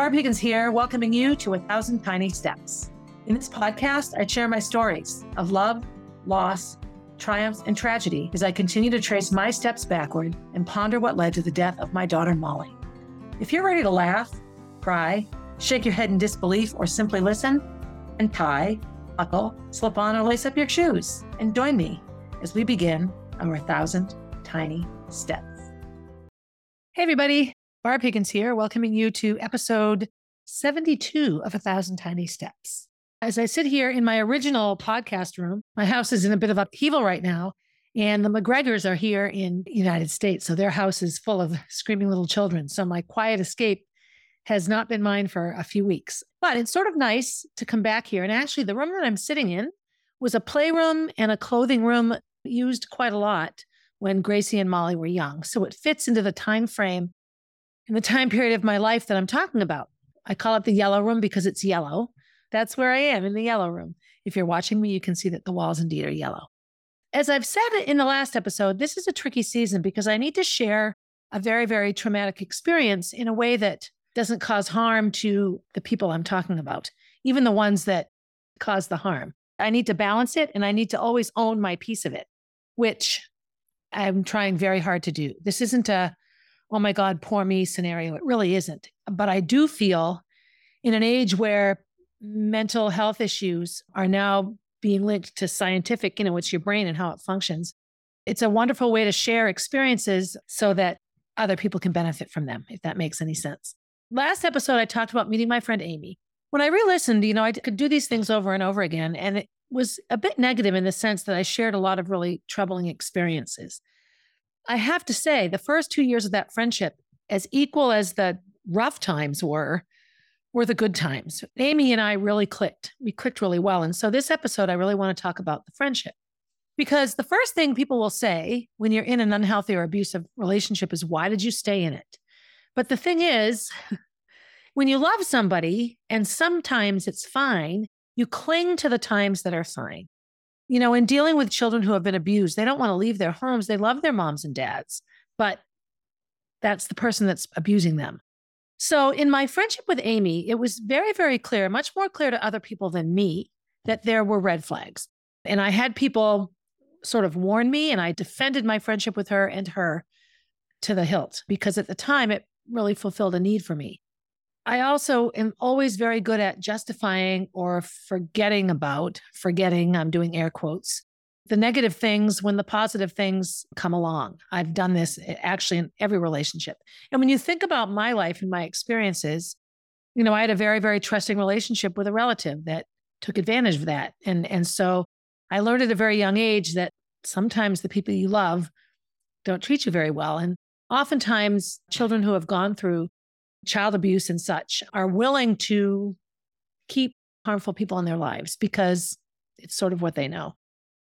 Barb Higgins here, welcoming you to A Thousand Tiny Steps. In this podcast, I share my stories of love, loss, triumphs, and tragedy as I continue to trace my steps backward and ponder what led to the death of my daughter, Molly. If you're ready to laugh, cry, shake your head in disbelief, or simply listen, and tie, buckle, slip on, or lace up your shoes, and join me as we begin our thousand tiny steps. Hey, everybody. Barb Higgins here, welcoming you to episode 72 of A Thousand Tiny Steps. As I sit here in my original podcast room, my house is in a bit of upheaval right now, and the McGregors are here in the United States. So their house is full of screaming little children. So my quiet escape has not been mine for a few weeks. But it's sort of nice to come back here. And actually, the room that I'm sitting in was a playroom and a clothing room used quite a lot when Gracie and Molly were young. So it fits into the time frame in the time period of my life that I'm talking about. I call it the yellow room because it's yellow. That's where I am in the yellow room. If you're watching me, you can see that the walls indeed are yellow. As I've said in the last episode, this is a tricky season because I need to share a very, very traumatic experience in a way that doesn't cause harm to the people I'm talking about, even the ones that cause the harm. I need to balance it and I need to always own my piece of it, which I'm trying very hard to do. This isn't a oh my God, poor me scenario. It really isn't. But I do feel in an age where mental health issues are now being linked to scientific, you know, it's your brain and how it functions. It's a wonderful way to share experiences so that other people can benefit from them, if that makes any sense. Last episode, I talked about meeting my friend Amy. When I re listened, you know, I could do these things over and over again. And it was a bit negative in the sense that I shared a lot of really troubling experiences. I have to say, the first two years of that friendship, as equal as the rough times were, were the good times. Amy and I really clicked. We clicked really well. And so, this episode, I really want to talk about the friendship. Because the first thing people will say when you're in an unhealthy or abusive relationship is, Why did you stay in it? But the thing is, when you love somebody and sometimes it's fine, you cling to the times that are fine you know, in dealing with children who have been abused, they don't want to leave their homes. They love their moms and dads, but that's the person that's abusing them. So, in my friendship with Amy, it was very, very clear, much more clear to other people than me, that there were red flags. And I had people sort of warn me, and I defended my friendship with her and her to the hilt because at the time it really fulfilled a need for me. I also am always very good at justifying or forgetting about, forgetting, I'm doing air quotes, the negative things when the positive things come along. I've done this eh, actually in every relationship. And when you think about my life and my experiences, you know, I had a very, very trusting relationship with a relative that took advantage of that. And, and so I learned at a very young age that sometimes the people you love don't treat you very well. And oftentimes, children who have gone through child abuse and such are willing to keep harmful people in their lives because it's sort of what they know.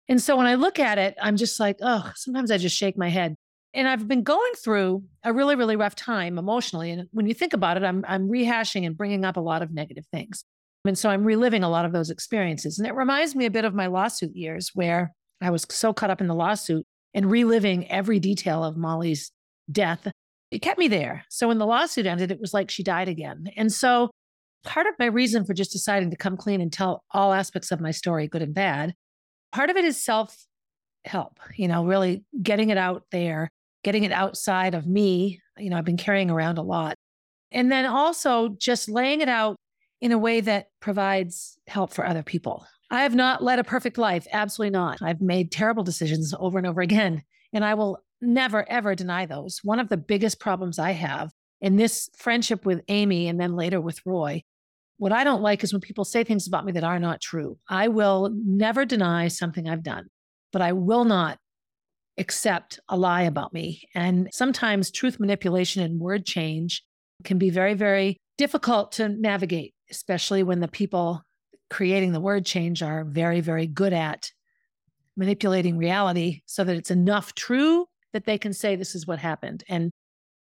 And so when I look at it, I'm just like, oh, sometimes I just shake my head. And I've been going through a really, really rough time emotionally. And when you think about it, I'm, I'm rehashing and bringing up a lot of negative things. And so I'm reliving a lot of those experiences. And it reminds me a bit of my lawsuit years where I was so caught up in the lawsuit and reliving every detail of Molly's death it kept me there. So when the lawsuit ended, it was like she died again. And so part of my reason for just deciding to come clean and tell all aspects of my story, good and bad, part of it is self help, you know, really getting it out there, getting it outside of me. You know, I've been carrying around a lot. And then also just laying it out in a way that provides help for other people. I have not led a perfect life. Absolutely not. I've made terrible decisions over and over again. And I will never, ever deny those. One of the biggest problems I have in this friendship with Amy and then later with Roy, what I don't like is when people say things about me that are not true. I will never deny something I've done, but I will not accept a lie about me. And sometimes truth manipulation and word change can be very, very difficult to navigate, especially when the people creating the word change are very, very good at manipulating reality so that it's enough true that they can say this is what happened. And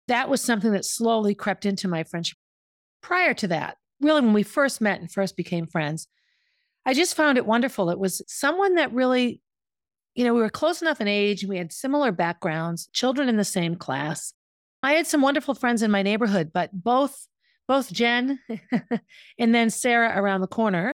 that was something that slowly crept into my friendship. Prior to that, really, when we first met and first became friends, I just found it wonderful. It was someone that really, you know, we were close enough in age we had similar backgrounds, children in the same class. I had some wonderful friends in my neighborhood, but both both Jen and then Sarah around the corner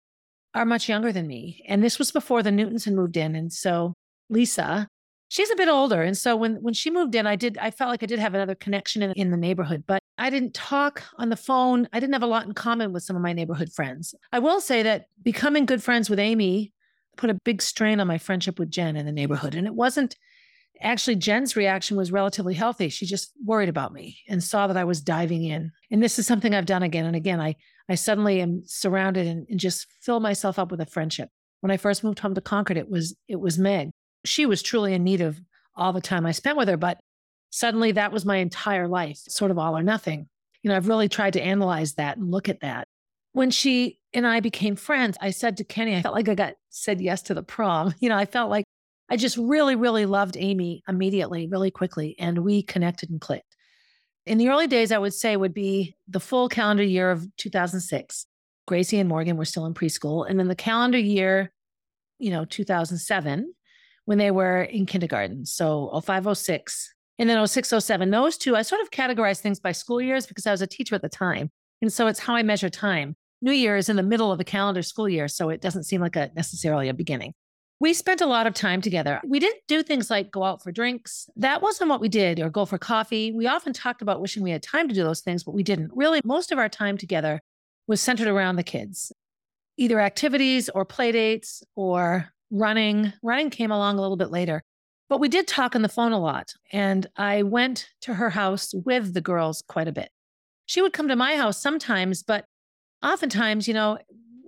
are much younger than me. And this was before the Newtons had moved in. And so Lisa, she's a bit older. And so when when she moved in, I did I felt like I did have another connection in, in the neighborhood, but I didn't talk on the phone. I didn't have a lot in common with some of my neighborhood friends. I will say that becoming good friends with Amy put a big strain on my friendship with Jen in the neighborhood. And it wasn't actually Jen's reaction was relatively healthy. She just worried about me and saw that I was diving in. And this is something I've done again and again. I I suddenly am surrounded and, and just fill myself up with a friendship. When I first moved home to Concord, it was it was Meg. She was truly in need of all the time I spent with her, but suddenly that was my entire life, sort of all or nothing. You know, I've really tried to analyze that and look at that. When she and I became friends, I said to Kenny, I felt like I got said yes to the prom. You know, I felt like I just really, really loved Amy immediately, really quickly, and we connected and clicked. In the early days, I would say would be the full calendar year of 2006. Gracie and Morgan were still in preschool. And then the calendar year, you know, 2007, when they were in kindergarten. So 0506 and then 0607. Those two, I sort of categorize things by school years because I was a teacher at the time. And so it's how I measure time. New Year is in the middle of the calendar school year, so it doesn't seem like a necessarily a beginning. We spent a lot of time together. We didn't do things like go out for drinks. That wasn't what we did, or go for coffee. We often talked about wishing we had time to do those things, but we didn't. Really, most of our time together was centered around the kids, either activities or play dates or running. Running came along a little bit later, but we did talk on the phone a lot. And I went to her house with the girls quite a bit. She would come to my house sometimes, but oftentimes, you know,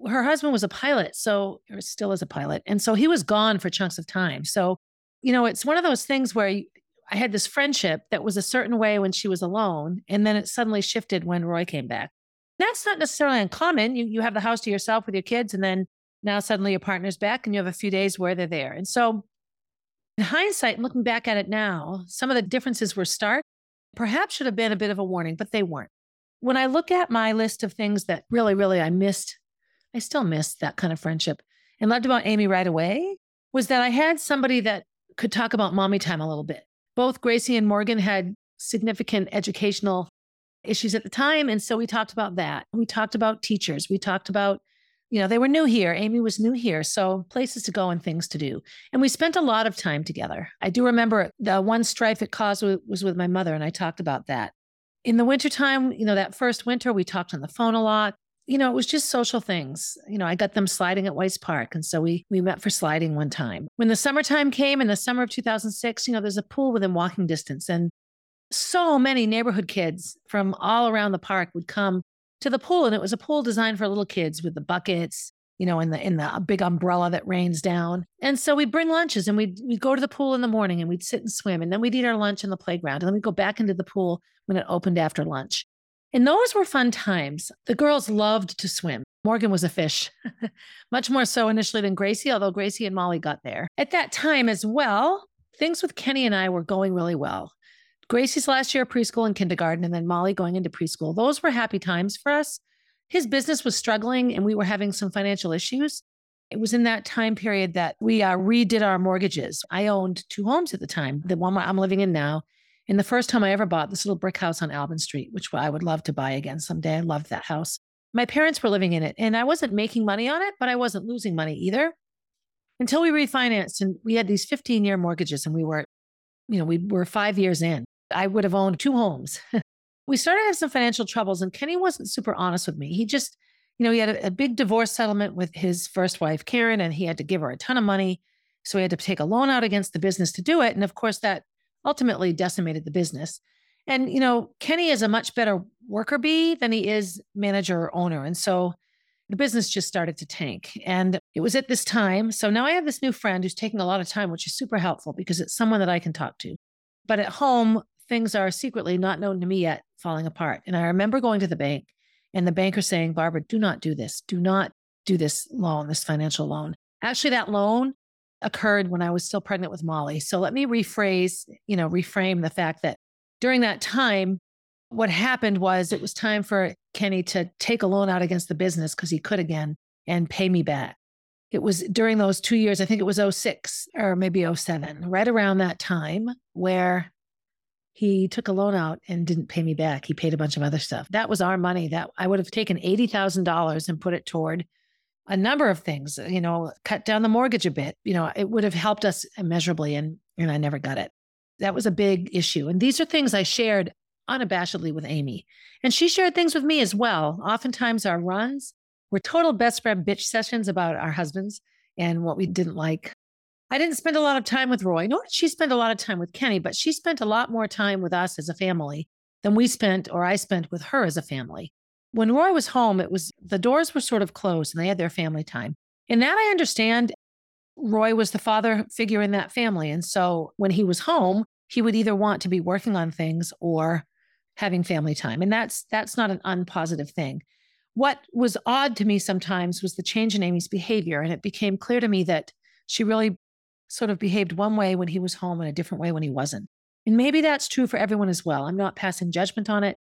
her husband was a pilot, so or still is a pilot, and so he was gone for chunks of time. So, you know, it's one of those things where I had this friendship that was a certain way when she was alone, and then it suddenly shifted when Roy came back. That's not necessarily uncommon. You you have the house to yourself with your kids, and then now suddenly your partner's back, and you have a few days where they're there. And so, in hindsight, and looking back at it now, some of the differences were stark. Perhaps should have been a bit of a warning, but they weren't. When I look at my list of things that really, really I missed I still miss that kind of friendship. And loved about Amy right away was that I had somebody that could talk about mommy time a little bit. Both Gracie and Morgan had significant educational issues at the time. And so we talked about that. We talked about teachers. We talked about, you know, they were new here. Amy was new here. So places to go and things to do. And we spent a lot of time together. I do remember the one strife it caused was with my mother, and I talked about that. In the wintertime, you know, that first winter, we talked on the phone a lot you know, it was just social things. You know, I got them sliding at White Park. And so we we met for sliding one time. When the summertime came in the summer of 2006, you know, there's a pool within walking distance. And so many neighborhood kids from all around the park would come to the pool. And it was a pool designed for little kids with the buckets, you know, in the in the uh, big umbrella that rains down. And so we'd bring lunches and we'd we'd go to the pool in the morning and we'd sit and swim. And then we'd eat our lunch in the playground. And then we'd go back into the pool when it opened after lunch. And those were fun times. The girls loved to swim. Morgan was a fish, much more so initially than Gracie, although Gracie and Molly got there. At that time as well, things with Kenny and I were going really well. Gracie's last year of preschool and kindergarten, and then Molly going into preschool. Those were happy times for us. His business was struggling, and we were having some financial issues. It was in that time period that we uh, redid our mortgages. I owned two homes at the time, the one I'm living in now, and the first time I ever bought this little brick house on Albin Street, which I would love to buy again someday. I loved that house. My parents were living in it and I wasn't making money on it, but I wasn't losing money either until we refinanced and we had these 15 year mortgages and we were, you know, we were five years in. I would have owned two homes. we started have some financial troubles and Kenny wasn't super honest with me. He just, you know, he had a, a big divorce settlement with his first wife, Karen, and he had to give her a ton of money. So he had to take a loan out against the business to do it. And of course, that ultimately decimated the business. And, you know, Kenny is a much better worker bee than he is manager or owner. And so the business just started to tank. And it was at this time. So now I have this new friend who's taking a lot of time, which is super helpful because it's someone that I can talk to. But at home, things are secretly not known to me yet falling apart. And I remember going to the bank and the banker saying, Barbara, do not do this. Do not do this loan, this financial loan. Actually, that loan occurred when I was still pregnant with Molly. So let me rephrase, you know, reframe the fact that during that time, what happened was it was time for Kenny to take a loan out against the business because he could again and pay me back. It was during those two years, I think it was 06 or maybe 07, right around that time where he took a loan out and didn't pay me back. He paid a bunch of other stuff. That was our money that I would have taken $80,000 and put it toward a number of things, you know, cut down the mortgage a bit. You know, it would have helped us immeasurably and and I never got it. That was a big issue. And these are things I shared unabashedly with Amy. And she shared things with me as well. Oftentimes our runs were total best friend bitch sessions about our husbands and what we didn't like. I didn't spend a lot of time with Roy, nor did she spend a lot of time with Kenny, but she spent a lot more time with us as a family than we spent or I spent with her as a family. When Roy was home, it was the doors were sort of closed and they had their family time. And that I understand. Roy was the father figure in that family. And so when he was home, he would either want to be working on things or having family time. And that's that's not an unpositive thing. What was odd to me sometimes was the change in Amy's behavior. And it became clear to me that she really sort of behaved one way when he was home and a different way when he wasn't. And maybe that's true for everyone as well. I'm not passing judgment on it.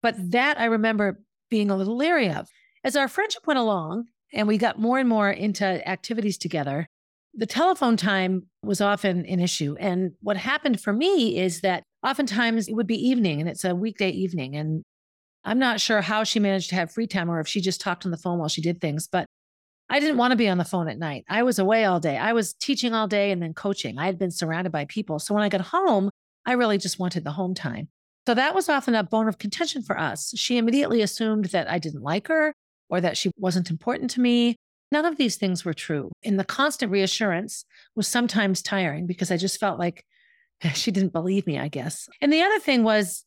But that I remember being a little leery of. As our friendship went along and we got more and more into activities together, the telephone time was often an issue. And what happened for me is that oftentimes it would be evening and it's a weekday evening. And I'm not sure how she managed to have free time or if she just talked on the phone while she did things, but I didn't want to be on the phone at night. I was away all day. I was teaching all day and then coaching. I had been surrounded by people. So when I got home, I really just wanted the home time. So that was often a bone of contention for us. She immediately assumed that I didn't like her or that she wasn't important to me. None of these things were true. And the constant reassurance was sometimes tiring because I just felt like she didn't believe me, I guess. And the other thing was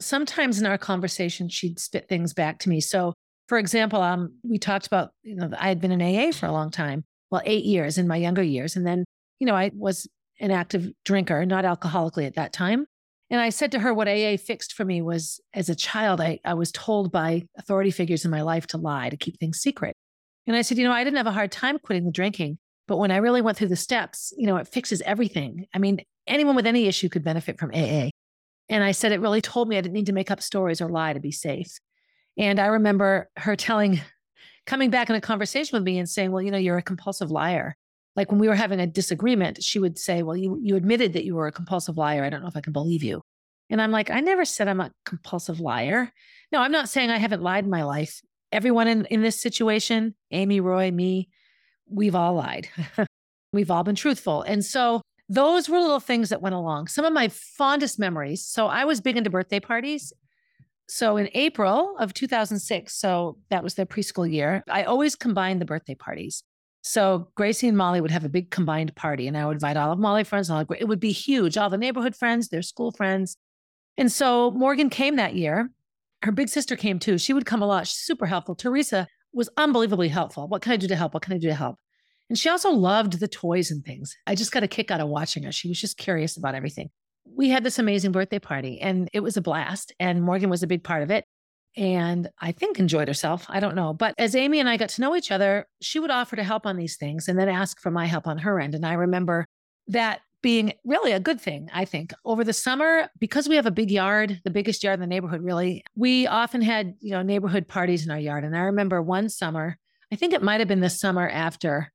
sometimes in our conversation, she'd spit things back to me. So, for example, um, we talked about, you know, I had been in AA for a long time, well, eight years in my younger years. And then, you know, I was an active drinker, not alcoholically at that time. And I said to her, what AA fixed for me was as a child, I, I was told by authority figures in my life to lie, to keep things secret. And I said, you know, I didn't have a hard time quitting the drinking, but when I really went through the steps, you know, it fixes everything. I mean, anyone with any issue could benefit from AA. And I said, it really told me I didn't need to make up stories or lie to be safe. And I remember her telling, coming back in a conversation with me and saying, well, you know, you're a compulsive liar. Like when we were having a disagreement, she would say, Well, you, you admitted that you were a compulsive liar. I don't know if I can believe you. And I'm like, I never said I'm a compulsive liar. No, I'm not saying I haven't lied in my life. Everyone in, in this situation, Amy, Roy, me, we've all lied. we've all been truthful. And so those were little things that went along. Some of my fondest memories. So I was big into birthday parties. So in April of 2006, so that was their preschool year, I always combined the birthday parties. So Gracie and Molly would have a big combined party, and I would invite all of Molly friends. All, it would be huge, all the neighborhood friends, their school friends. And so Morgan came that year. Her big sister came too. She would come a lot. She's super helpful. Teresa was unbelievably helpful. What can I do to help? What can I do to help? And she also loved the toys and things. I just got a kick out of watching her. She was just curious about everything. We had this amazing birthday party and it was a blast. And Morgan was a big part of it and I think enjoyed herself. I don't know. But as Amy and I got to know each other, she would offer to help on these things and then ask for my help on her end. And I remember that being really a good thing, I think. Over the summer, because we have a big yard, the biggest yard in the neighborhood, really, we often had, you know, neighborhood parties in our yard. And I remember one summer, I think it might have been the summer after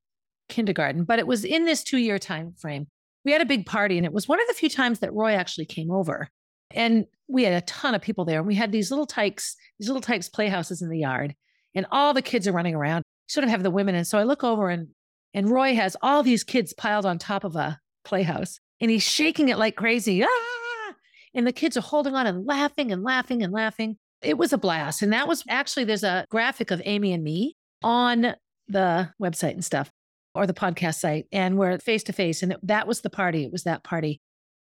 kindergarten, but it was in this two year time frame. We had a big party, and it was one of the few times that Roy actually came over. And we had a ton of people there. And we had these Little Tikes, these Little Tikes playhouses in the yard, and all the kids are running around. Sort of have the women. And so I look over and and Roy has all these kids piled on top of a playhouse and he's shaking it like crazy. Ah! And the kids are holding on and laughing and laughing and laughing. It was a blast. And that was actually, there's a graphic of Amy and me on the website and stuff or the podcast site. And we're face to face. And that was the party. It was that party.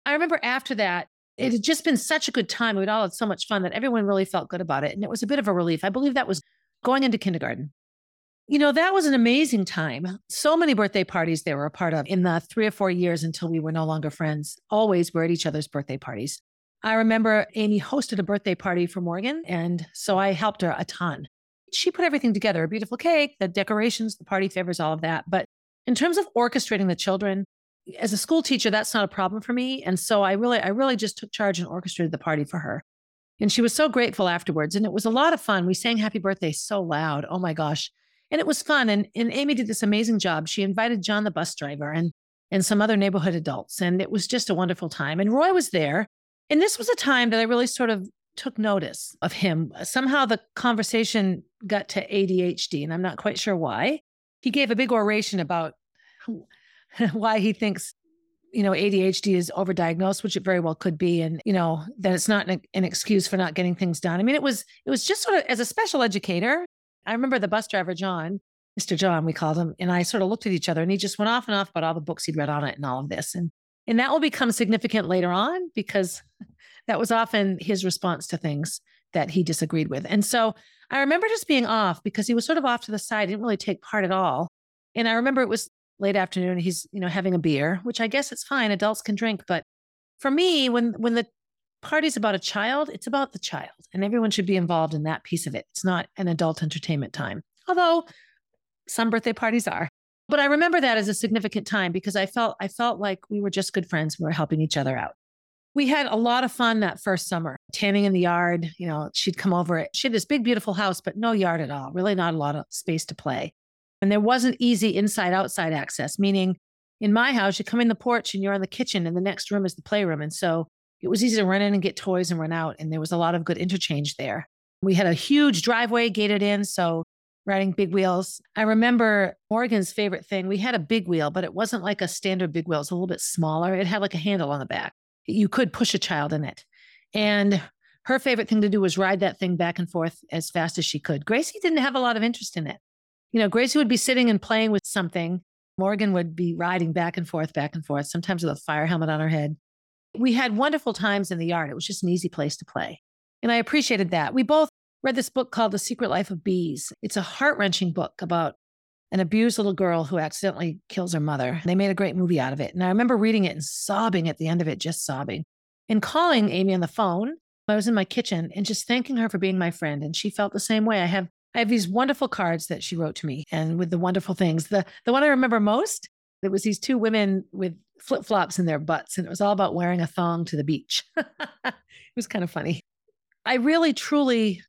I remember after that, it had just been such a good time. We'd all had so much fun that everyone really felt good about it. And it was a bit of a relief. I believe that was going into kindergarten. You know, that was an amazing time. So many birthday parties they were a part of in the three or four years until we were no longer friends. Always were at each other's birthday parties. I remember Amy hosted a birthday party for Morgan. And so I helped her a ton. She put everything together a beautiful cake, the decorations, the party favors, all of that. But in terms of orchestrating the children, as a school teacher, that's not a problem for me. And so I really, I really just took charge and orchestrated the party for her. And she was so grateful afterwards. And it was a lot of fun. We sang happy birthday so loud. Oh my gosh. And it was fun. And, and Amy did this amazing job. She invited John, the bus driver, and, and some other neighborhood adults. And it was just a wonderful time. And Roy was there. And this was a time that I really sort of took notice of him. Somehow the conversation got to ADHD, and I'm not quite sure why. He gave a big oration about why he thinks you know ADHD is overdiagnosed, which it very well could be, and you know that it's not an, an excuse for not getting things done. I mean, it was it was just sort of as a special educator. I remember the bus driver John, Mr. John, we called him, and I sort of looked at each other, and he just went off and off about all the books he'd read on it and all of this, and and that will become significant later on because that was often his response to things that he disagreed with. And so I remember just being off because he was sort of off to the side, didn't really take part at all. And I remember it was late afternoon, he's, you know, having a beer, which I guess it's fine, adults can drink. But for me, when when the party's about a child, it's about the child. And everyone should be involved in that piece of it. It's not an adult entertainment time. Although some birthday parties are. But I remember that as a significant time because I felt I felt like we were just good friends. We were helping each other out. We had a lot of fun that first summer, tanning in the yard. You know, she'd come over. It. She had this big, beautiful house, but no yard at all, really not a lot of space to play. And there wasn't easy inside outside access, meaning in my house, you come in the porch and you're in the kitchen, and the next room is the playroom. And so it was easy to run in and get toys and run out. And there was a lot of good interchange there. We had a huge driveway gated in. So riding big wheels. I remember Morgan's favorite thing. We had a big wheel, but it wasn't like a standard big wheel. It was a little bit smaller. It had like a handle on the back you could push a child in it. And her favorite thing to do was ride that thing back and forth as fast as she could. Gracie didn't have a lot of interest in it. You know, Gracie would be sitting and playing with something. Morgan would be riding back and forth, back and forth, sometimes with a fire helmet on her head. We had wonderful times in the yard. It was just an easy place to play. And I appreciated that. We both read this book called The Secret Life of Bees. It's a heart wrenching book about an abused little girl who accidentally kills her mother. They made a great movie out of it. And I remember reading it and sobbing at the end of it, just sobbing. And calling Amy on the phone. I was in my kitchen and just thanking her for being my friend. And she felt the same way. I have I have these wonderful cards that she wrote to me and with the wonderful things. The the one I remember most, it was these two women with flip-flops in their butts, and it was all about wearing a thong to the beach. it was kind of funny. I really truly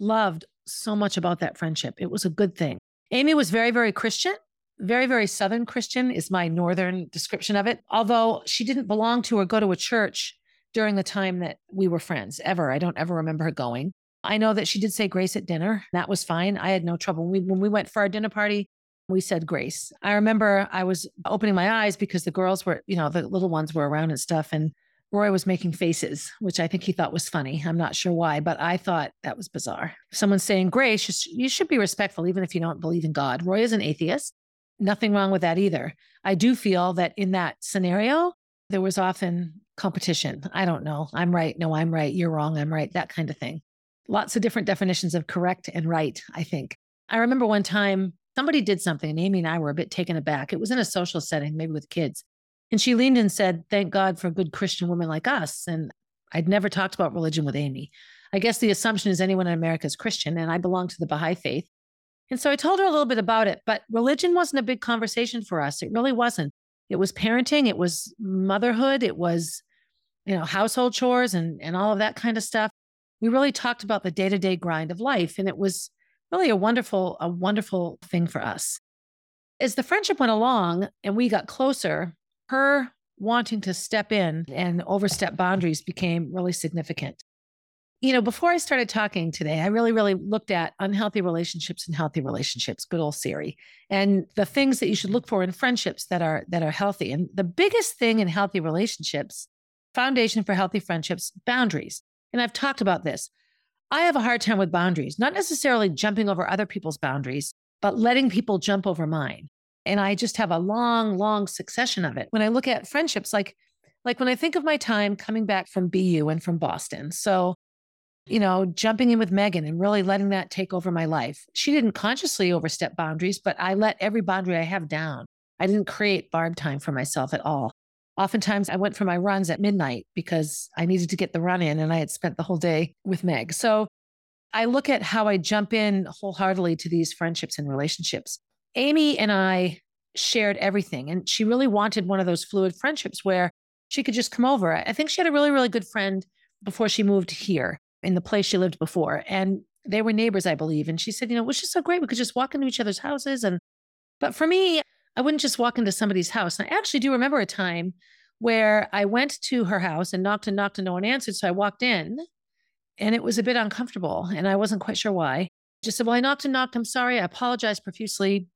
loved so much about that friendship. It was a good thing. Amy was very, very Christian. Very, very Southern Christian is my Northern description of it. Although she didn't belong to or go to a church during the time that we were friends, ever. I don't ever remember her going. I know that she did say grace at dinner. That was fine. I had no trouble. When we, when we went for our dinner party, we said grace. I remember I was opening my eyes because the girls were, you know, the little ones were around and stuff. And Roy was making faces, which I think he thought was funny. I'm not sure why, but I thought that was bizarre. Someone saying grace, you should be respectful, even if you don't believe in God. Roy is an atheist. Nothing wrong with that either. I do feel that in that scenario, there was often competition. I don't know. I'm right. No, I'm right. You're wrong. I'm right. That kind of thing. Lots of different definitions of correct and right, I think. I remember one time somebody did something, and Amy and I were a bit taken aback. It was in a social setting, maybe with kids. And she leaned and said, Thank God for a good Christian women like us. And I'd never talked about religion with Amy. I guess the assumption is anyone in America is Christian, and I belong to the Baha'i faith. And so I told her a little bit about it, but religion wasn't a big conversation for us. It really wasn't. It was parenting, it was motherhood, it was, you know, household chores and, and all of that kind of stuff. We really talked about the day to day grind of life. And it was really a wonderful, a wonderful thing for us. As the friendship went along and we got closer, her wanting to step in and overstep boundaries became really significant. You know, before I started talking today, I really, really looked at unhealthy relationships and healthy relationships, good old Siri, and the things that you should look for in friendships that are that are healthy. And the biggest thing in healthy relationships, foundation for healthy friendships, boundaries. And I've talked about this. I have a hard time with boundaries, not necessarily jumping over other people's boundaries, but letting people jump over mine and I just have a long, long succession of it. When I look at friendships, like like when I think of my time coming back from BU and from Boston, so you know, jumping in with Megan and really letting that take over my life. She didn't consciously overstep boundaries, but I let every boundary I have down. I didn't create barb time for myself at all. Oftentimes, I went for my runs at midnight because I needed to get the run in and I had spent the whole day with Meg. So I look at how I jump in wholeheartedly to these friendships and relationships. Amy and I shared everything. And she really wanted one of those fluid friendships where she could just come over. I think she had a really, really good friend before she moved here in the place she lived before. And they were neighbors, I believe. And she said, you know, it was just so great. We could just walk into each other's houses. And, but for me, I wouldn't just walk into somebody's house. And I actually do remember a time where I went to her house and knocked and knocked and no one answered. So I walked in and it was a bit uncomfortable and I wasn't quite sure why. Just said, Well, I knocked and knocked. I'm sorry. I apologize profusely.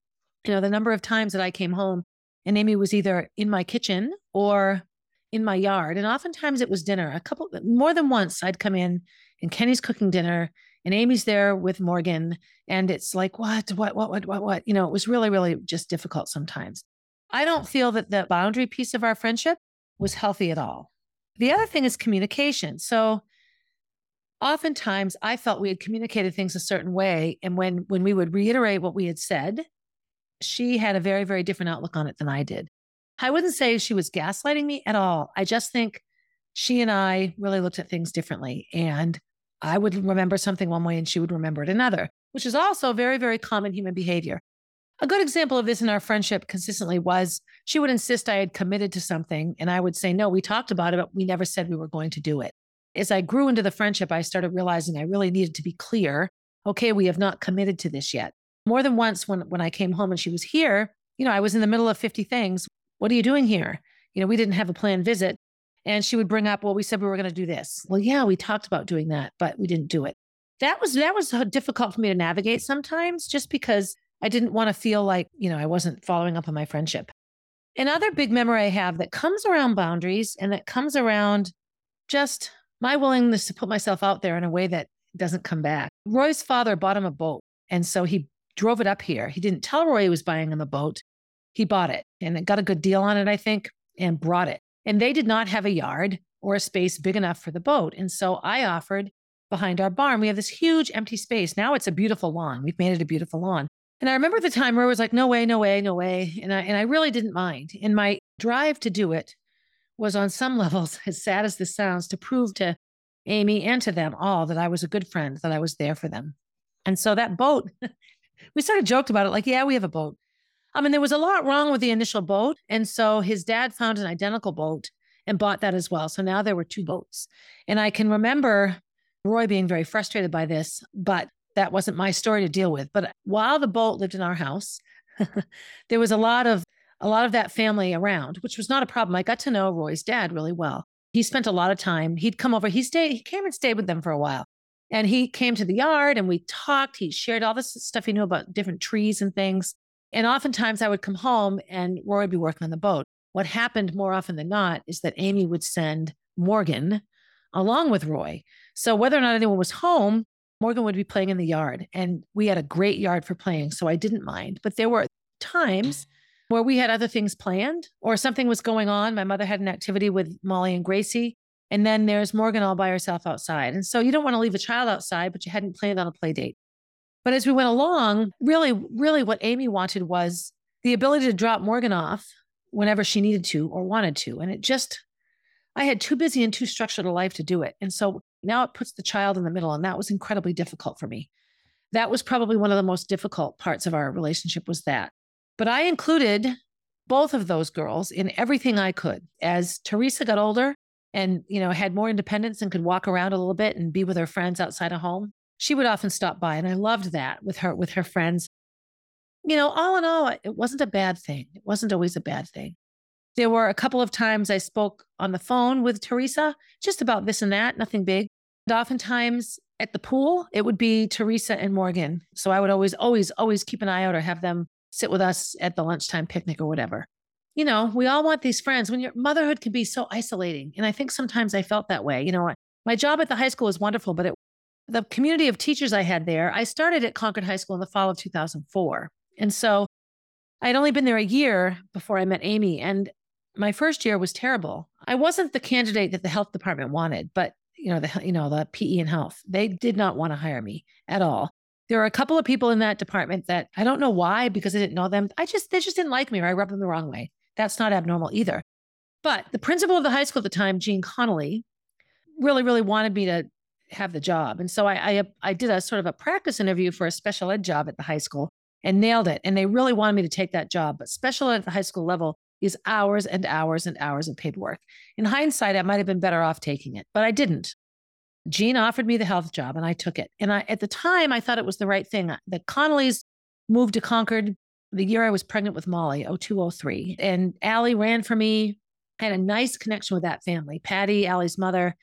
You know, the number of times that I came home and Amy was either in my kitchen or in my yard. And oftentimes it was dinner. A couple, more than once, I'd come in and Kenny's cooking dinner and Amy's there with Morgan. And it's like, what, what, what, what, what, what? You know, it was really, really just difficult sometimes. I don't feel that the boundary piece of our friendship was healthy at all. The other thing is communication. So oftentimes I felt we had communicated things a certain way. And when when we would reiterate what we had said, she had a very, very different outlook on it than I did. I wouldn't say she was gaslighting me at all. I just think she and I really looked at things differently. And I would remember something one way and she would remember it another, which is also very, very common human behavior. A good example of this in our friendship consistently was she would insist I had committed to something. And I would say, no, we talked about it, but we never said we were going to do it. As I grew into the friendship, I started realizing I really needed to be clear. Okay, we have not committed to this yet. More than once when, when I came home and she was here, you know, I was in the middle of 50 things. What are you doing here? You know, we didn't have a planned visit. And she would bring up, well, we said we were going to do this. Well, yeah, we talked about doing that, but we didn't do it. That was that was difficult for me to navigate sometimes just because I didn't want to feel like, you know, I wasn't following up on my friendship. Another big memory I have that comes around boundaries and that comes around just my willingness to put myself out there in a way that doesn't come back. Roy's father bought him a boat. And so he drove it up here. He didn't tell Roy he was buying him a boat. He bought it and it got a good deal on it, I think, and brought it. And they did not have a yard or a space big enough for the boat. And so I offered behind our barn, we have this huge empty space. Now it's a beautiful lawn. We've made it a beautiful lawn. And I remember the time where I was like, no way, no way, no way. And I, and I really didn't mind. And my drive to do it was on some levels, as sad as this sounds, to prove to Amy and to them all that I was a good friend, that I was there for them. And so that boat, we sort of joked about it like, yeah, we have a boat. I mean, there was a lot wrong with the initial boat. And so his dad found an identical boat and bought that as well. So now there were two boats. And I can remember Roy being very frustrated by this, but that wasn't my story to deal with. But while the boat lived in our house, there was a lot of a lot of that family around, which was not a problem. I got to know Roy's dad really well. He spent a lot of time. He'd come over. He stayed. He came and stayed with them for a while, and he came to the yard and we talked. He shared all this stuff he knew about different trees and things. And oftentimes I would come home and Roy would be working on the boat. What happened more often than not is that Amy would send Morgan along with Roy. So whether or not anyone was home, Morgan would be playing in the yard and we had a great yard for playing. So I didn't mind. But there were times where we had other things planned or something was going on. My mother had an activity with Molly and Gracie. And then there's Morgan all by herself outside. And so you don't want to leave a child outside, but you hadn't planned on a play date. But as we went along, really, really what Amy wanted was the ability to drop Morgan off whenever she needed to or wanted to. And it just, I had too busy and too structured a life to do it. And so now it puts the child in the middle. And that was incredibly difficult for me. That was probably one of the most difficult parts of our relationship was that. But I included both of those girls in everything I could. As Teresa got older and, you know, had more independence and could walk around a little bit and be with her friends outside of home, she would often stop by. And I loved that with her, with her friends. You know, all in all, it wasn't a bad thing. It wasn't always a bad thing. There were a couple of times I spoke on the phone with Teresa just about this and that, nothing big. And oftentimes at the pool, it would be Teresa and Morgan. So I would always, always, always keep an eye out or have them sit with us at the lunchtime picnic or whatever. You know, we all want these friends when your motherhood can be so isolating. And I think sometimes I felt that way. You know, my job at the high school was wonderful, but it, the community of teachers I had there, I started at Concord High School in the fall of 2004. And so I had only been there a year before I met Amy. And my first year was terrible. I wasn't the candidate that the health department wanted, but you know, the you know, the PE and health. They did not want to hire me at all. There were a couple of people in that department that I don't know why, because I didn't know them. I just they just didn't like me or I rubbed them the wrong way. That's not abnormal either. But the principal of the high school at the time, Jean Connolly, really, really wanted me to have the job. And so I, I, uh, I did a sort of a practice interview for a special ed job at the high school and nailed it. And they really wanted me to take that job. But special ed at the high school level is hours and hours and hours of paid work. In hindsight, I might have been better off taking it, but I didn't. Jean offered me the health job and I took it. And I, at the time, I thought it was the right thing. The Connollys moved to Concord the year I was pregnant with Molly, 0203. And Allie ran for me I had a nice connection with that family. Patty, Allie's mother,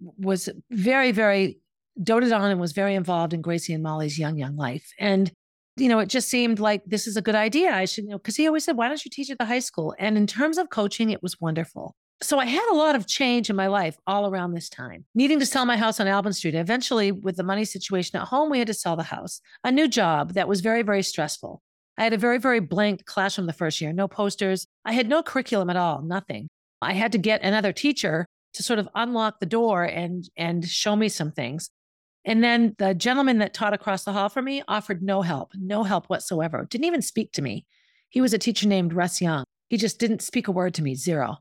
was very, very doted on and was very involved in Gracie and Molly's young, young life. And, you know, it just seemed like this is a good idea. I should, you know, because he always said, why don't you teach at the high school? And in terms of coaching, it was wonderful. So I had a lot of change in my life all around this time. Needing to sell my house on Albin Street. Eventually, with the money situation at home, we had to sell the house. A new job that was very, very stressful. I had a very, very blank classroom the first year, no posters. I had no curriculum at all, nothing. I had to get another teacher to sort of unlock the door and and show me some things. And then the gentleman that taught across the hall from me offered no help, no help whatsoever. Didn't even speak to me. He was a teacher named Russ Young. He just didn't speak a word to me, zero.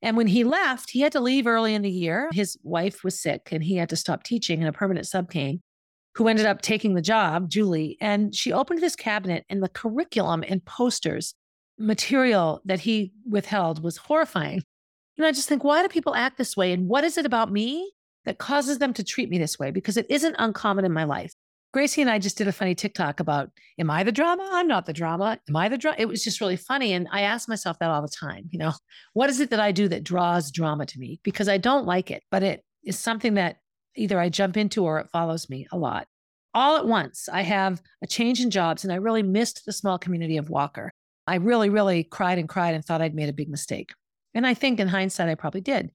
And when he left, he had to leave early in the year. His wife was sick and he had to stop teaching, and a permanent sub came who ended up taking the job, Julie. And she opened this cabinet, and the curriculum and posters, material that he withheld was horrifying. And I just think, why do people act this way? And what is it about me that causes them to treat me this way? Because it isn't uncommon in my life. Gracie and I just did a funny TikTok about, am I the drama? I'm not the drama. Am I the drama? It was just really funny. And I ask myself that all the time, you know, what is it that I do that draws drama to me? Because I don't like it, but it is something that either I jump into or it follows me a lot. All at once, I have a change in jobs and I really missed the small community of Walker. I really, really cried and cried and thought I'd made a big mistake. And I think in hindsight, I probably did.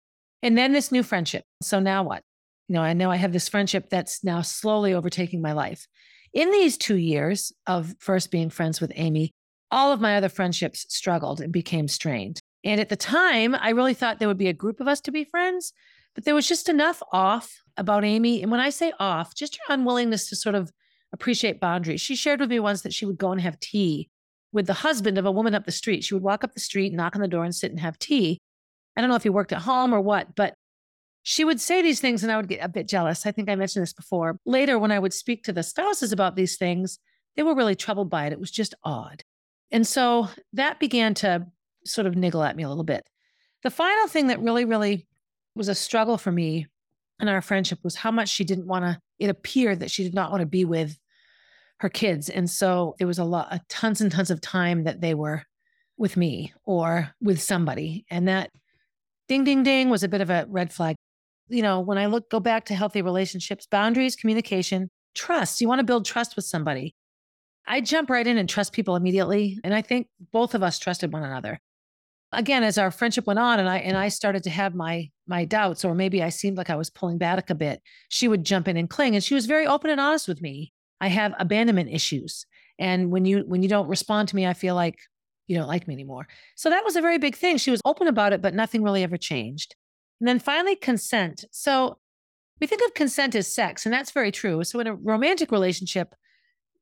And then this new friendship. So now what? You know, I know I have this friendship that's now slowly overtaking my life. In these two years of first being friends with Amy, all of my other friendships struggled and became strained. And at the time, I really thought there would be a group of us to be friends, but there was just enough off about Amy. And when I say off, just her unwillingness to sort of appreciate boundaries. She shared with me once that she would go and have tea with the husband of a woman up the street. She would walk up the street, knock on the door, and sit and have tea. I don't know if he worked at home or what, but she would say these things and I would get a bit jealous. I think I mentioned this before. Later, when I would speak to the spouses about these things, they were really troubled by it. It was just odd. And so that began to sort of niggle at me a little bit. The final thing that really, really was a struggle for me in our friendship was how much she didn't want to, it appeared that she did not want to be with her kids. And so there was a lot, a tons and tons of time that they were with me or with somebody. And that ding, ding, ding was a bit of a red flag. You know, when I look, go back to healthy relationships, boundaries, communication, trust. You want to build trust with somebody. I jump right in and trust people immediately. And I think both of us trusted one another. Again, as our friendship went on and I and I started to have my my doubts, or maybe I seemed like I was pulling back a bit, she would jump in and cling. And she was very open and honest with me. I have abandonment issues. And when you when you don't respond to me, I feel like you don't like me anymore. So that was a very big thing. She was open about it, but nothing really ever changed. And then finally, consent. So we think of consent as sex, and that's very true. So in a romantic relationship,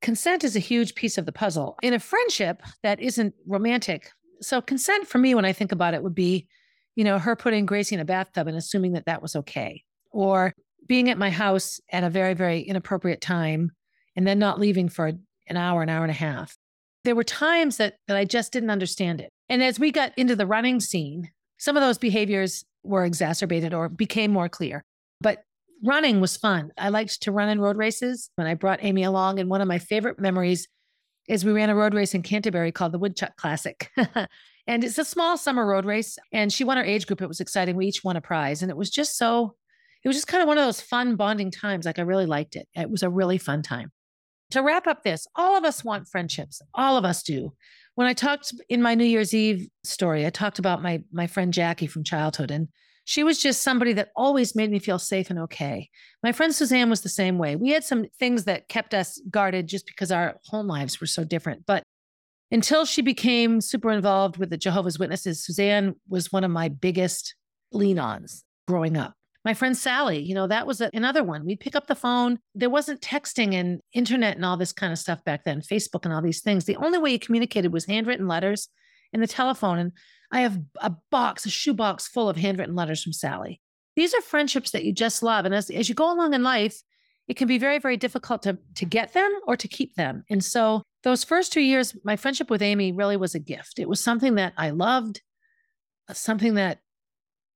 consent is a huge piece of the puzzle. In a friendship that isn't romantic, so consent for me, when I think about it, would be, you know, her putting Gracie in a bathtub and assuming that that was okay, or being at my house at a very, very inappropriate time and then not leaving for an hour, an hour and a half. There were times that, that I just didn't understand it. And as we got into the running scene, some of those behaviors were exacerbated or became more clear. But running was fun. I liked to run in road races when I brought Amy along. And one of my favorite memories is we ran a road race in Canterbury called the Woodchuck Classic. and it's a small summer road race. And she won her age group. It was exciting. We each won a prize. And it was just so, it was just kind of one of those fun bonding times. Like I really liked it. It was a really fun time to wrap up this, all of us want friendships. All of us do. When I talked in my New Year's Eve story, I talked about my my friend Jackie from childhood and she was just somebody that always made me feel safe and okay. My friend Suzanne was the same way. We had some things that kept us guarded just because our home lives were so different. But until she became super involved with the Jehovah's Witnesses, Suzanne was one of my biggest lean ons growing up. My friend Sally, you know, that was a, another one. We'd pick up the phone. There wasn't texting and internet and all this kind of stuff back then, Facebook and all these things. The only way you communicated was handwritten letters and the telephone. And I have a box, a shoebox full of handwritten letters from Sally. These are friendships that you just love. And as, as you go along in life, it can be very, very difficult to, to get them or to keep them. And so those first two years, my friendship with Amy really was a gift. It was something that I loved, something that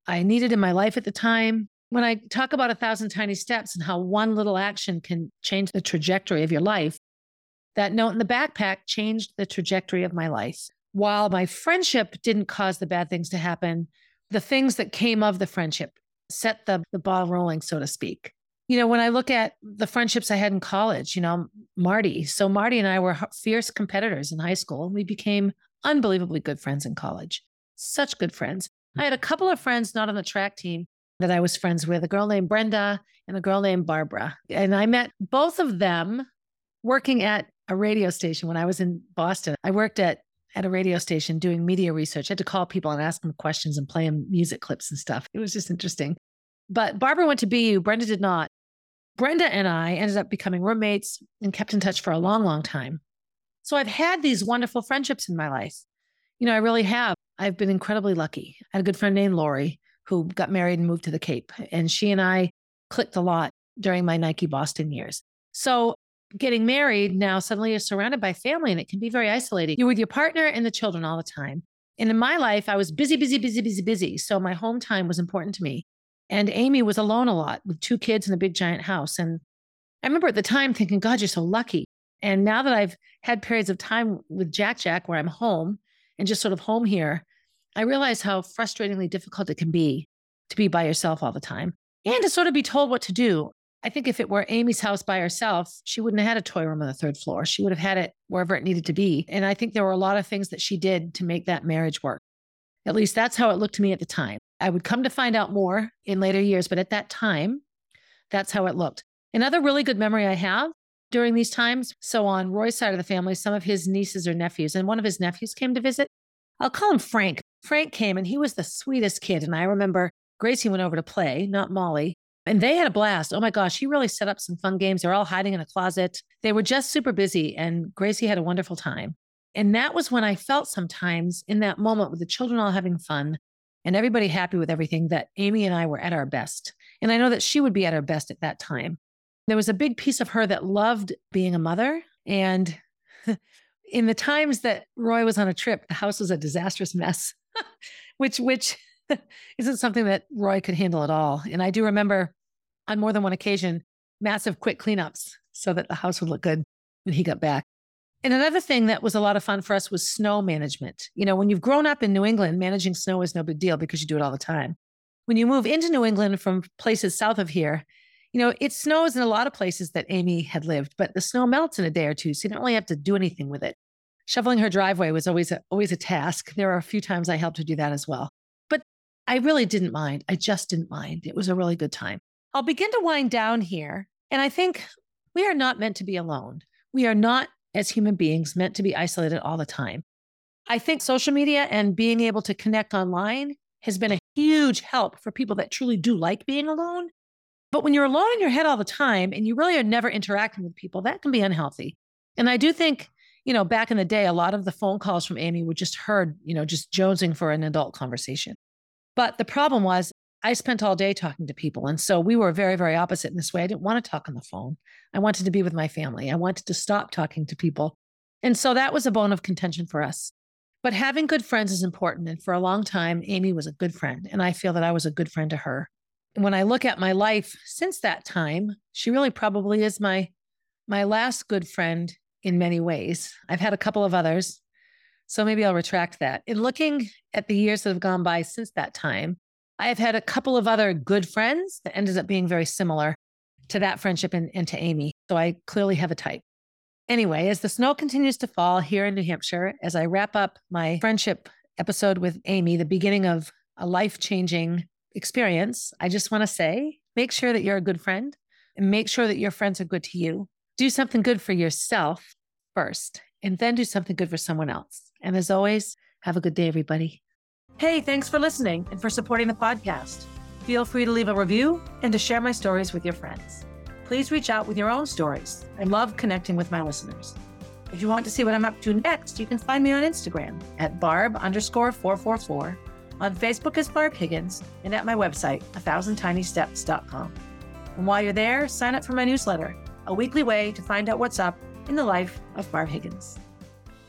I needed in my life at the time when I talk about a thousand tiny steps and how one little action can change the trajectory of your life, that note in the backpack changed the trajectory of my life. While my friendship didn't cause the bad things to happen, the things that came of the friendship set the, the ball rolling, so to speak. You know, when I look at the friendships I had in college, you know, Marty. So Marty and I were fierce competitors in high school. We became unbelievably good friends in college. Such good friends. I had a couple of friends not on the track team that I was friends with, a girl named Brenda and a girl named Barbara. And I met both of them working at a radio station when I was in Boston. I worked at at a radio station doing media research. I had to call people and ask them questions and play them music clips and stuff. It was just interesting. But Barbara went to BU, Brenda did not. Brenda and I ended up becoming roommates and kept in touch for a long, long time. So I've had these wonderful friendships in my life. You know, I really have. I've been incredibly lucky. I had a good friend named Lori who got married and moved to the Cape, and she and I clicked a lot during my Nike Boston years. So getting married now suddenly you're surrounded by family and it can be very isolating. You're with your partner and the children all the time. And in my life, I was busy, busy, busy, busy, busy. So my home time was important to me. And Amy was alone a lot with two kids in a big giant house. And I remember at the time thinking, God, you're so lucky. And now that I've had periods of time with Jack Jack where I'm home and just sort of home here, I realize how frustratingly difficult it can be to be by yourself all the time and to sort of be told what to do. I think if it were Amy's house by herself, she wouldn't have had a toy room on the third floor. She would have had it wherever it needed to be. And I think there were a lot of things that she did to make that marriage work. At least that's how it looked to me at the time. I would come to find out more in later years, but at that time, that's how it looked. Another really good memory I have during these times. So, on Roy's side of the family, some of his nieces or nephews, and one of his nephews came to visit. I'll call him Frank. Frank came and he was the sweetest kid. And I remember Gracie went over to play, not Molly. And they had a blast. Oh my gosh, he really set up some fun games. They're all hiding in a closet. They were just super busy, and Gracie had a wonderful time. And that was when I felt sometimes in that moment with the children all having fun and everybody happy with everything that Amy and I were at our best. And I know that she would be at her best at that time. There was a big piece of her that loved being a mother. And in the times that Roy was on a trip, the house was a disastrous mess, which, which, isn't something that Roy could handle at all. And I do remember on more than one occasion, massive quick cleanups so that the house would look good when he got back. And another thing that was a lot of fun for us was snow management. You know, when you've grown up in New England, managing snow is no big deal because you do it all the time. When you move into New England from places south of here, you know, it snows in a lot of places that Amy had lived, but the snow melts in a day or two. So you don't really have to do anything with it. Shoveling her driveway was always a, always a task. There are a few times I helped her do that as well. But I really didn't mind. I just didn't mind. It was a really good time. I'll begin to wind down here. And I think we are not meant to be alone. We are not, as human beings, meant to be isolated all the time. I think social media and being able to connect online has been a huge help for people that truly do like being alone. But when you're alone in your head all the time and you really are never interacting with people, that can be unhealthy. And I do think, you know, back in the day, a lot of the phone calls from Amy were just heard, you know, just jonesing for an adult conversation. But the problem was, I spent all day talking to people. And so we were very, very opposite in this way. I didn't want to talk on the phone. I wanted to be with my family. I wanted to stop talking to people. And so that was a bone of contention for us. But having good friends is important. And for a long time, Amy was a good friend. And I feel that I was a good friend to her. And when I look at my life since that time, she really probably is my my last good friend in many ways. I've had a couple of others, so maybe I'll retract that. In looking at the years that have gone by since that time, I have had a couple of other good friends that ended up being very similar to that friendship and, and to Amy. So I clearly have a type. Anyway, as the snow continues to fall here in New Hampshire, as I wrap up my friendship episode with Amy, the beginning of a life changing experience, I just want to say make sure that you're a good friend and make sure that your friends are good to you. Do something good for yourself first, and then do something good for someone else. And as always, have a good day, everybody. Hey, thanks for listening and for supporting the podcast. Feel free to leave a review and to share my stories with your friends. Please reach out with your own stories. I love connecting with my listeners. If you want to see what I'm up to next, you can find me on Instagram at barb underscore 444, on Facebook as Barb Higgins, and at my website, 1000tinysteps.com. And while you're there, sign up for my newsletter, a weekly way to find out what's up in the life of Barb Higgins.